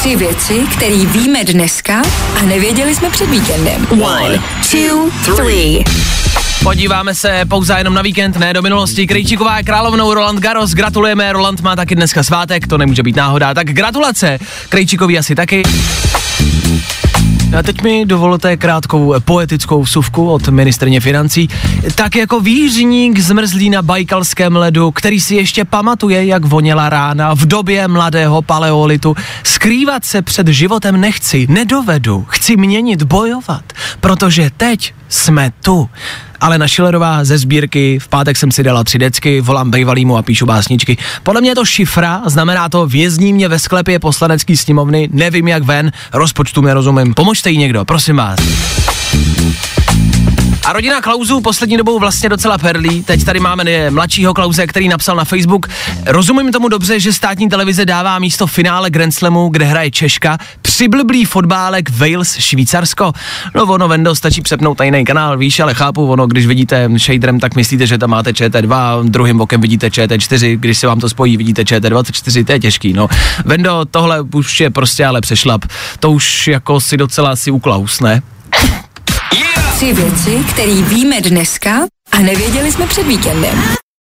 Tři věci, které víme dneska a nevěděli jsme před víkendem. One, two, three. Podíváme se pouze jenom na víkend, ne do minulosti. Krejčíková je královnou Roland Garros, gratulujeme, Roland má taky dneska svátek, to nemůže být náhoda, tak gratulace, Krejčíkovi asi taky. A teď mi dovolte krátkou poetickou vsuvku od ministrně financí. Tak jako výřník zmrzlý na bajkalském ledu, který si ještě pamatuje, jak voněla rána v době mladého paleolitu. Skrývat se před životem nechci, nedovedu, chci měnit, bojovat, protože teď jsme tu. Ale Schillerová ze sbírky, v pátek jsem si dala tři decky, volám bejvalýmu a píšu básničky. Podle mě je to šifra, znamená to vězní mě ve sklepě poslanecký sněmovny, nevím jak ven, rozpočtu nerozumím. Pomožte jí někdo, prosím vás. A rodina Klausů poslední dobou vlastně docela perlí. Teď tady máme mladšího Klauze, který napsal na Facebook. Rozumím tomu dobře, že státní televize dává místo finále Grand Slamu, kde hraje Češka, přiblblý fotbálek Wales Švýcarsko. No ono, Vendo, stačí přepnout tajný kanál, víš, ale chápu, ono, když vidíte shaderem, tak myslíte, že tam máte ČT2, druhým bokem vidíte ČT4, když se vám to spojí, vidíte ČT24, to je těžký, no. Vendo, tohle už je prostě ale přešlap. To už jako si docela si uklaus, ne? Tři věci, které víme dneska a nevěděli jsme před víkendem.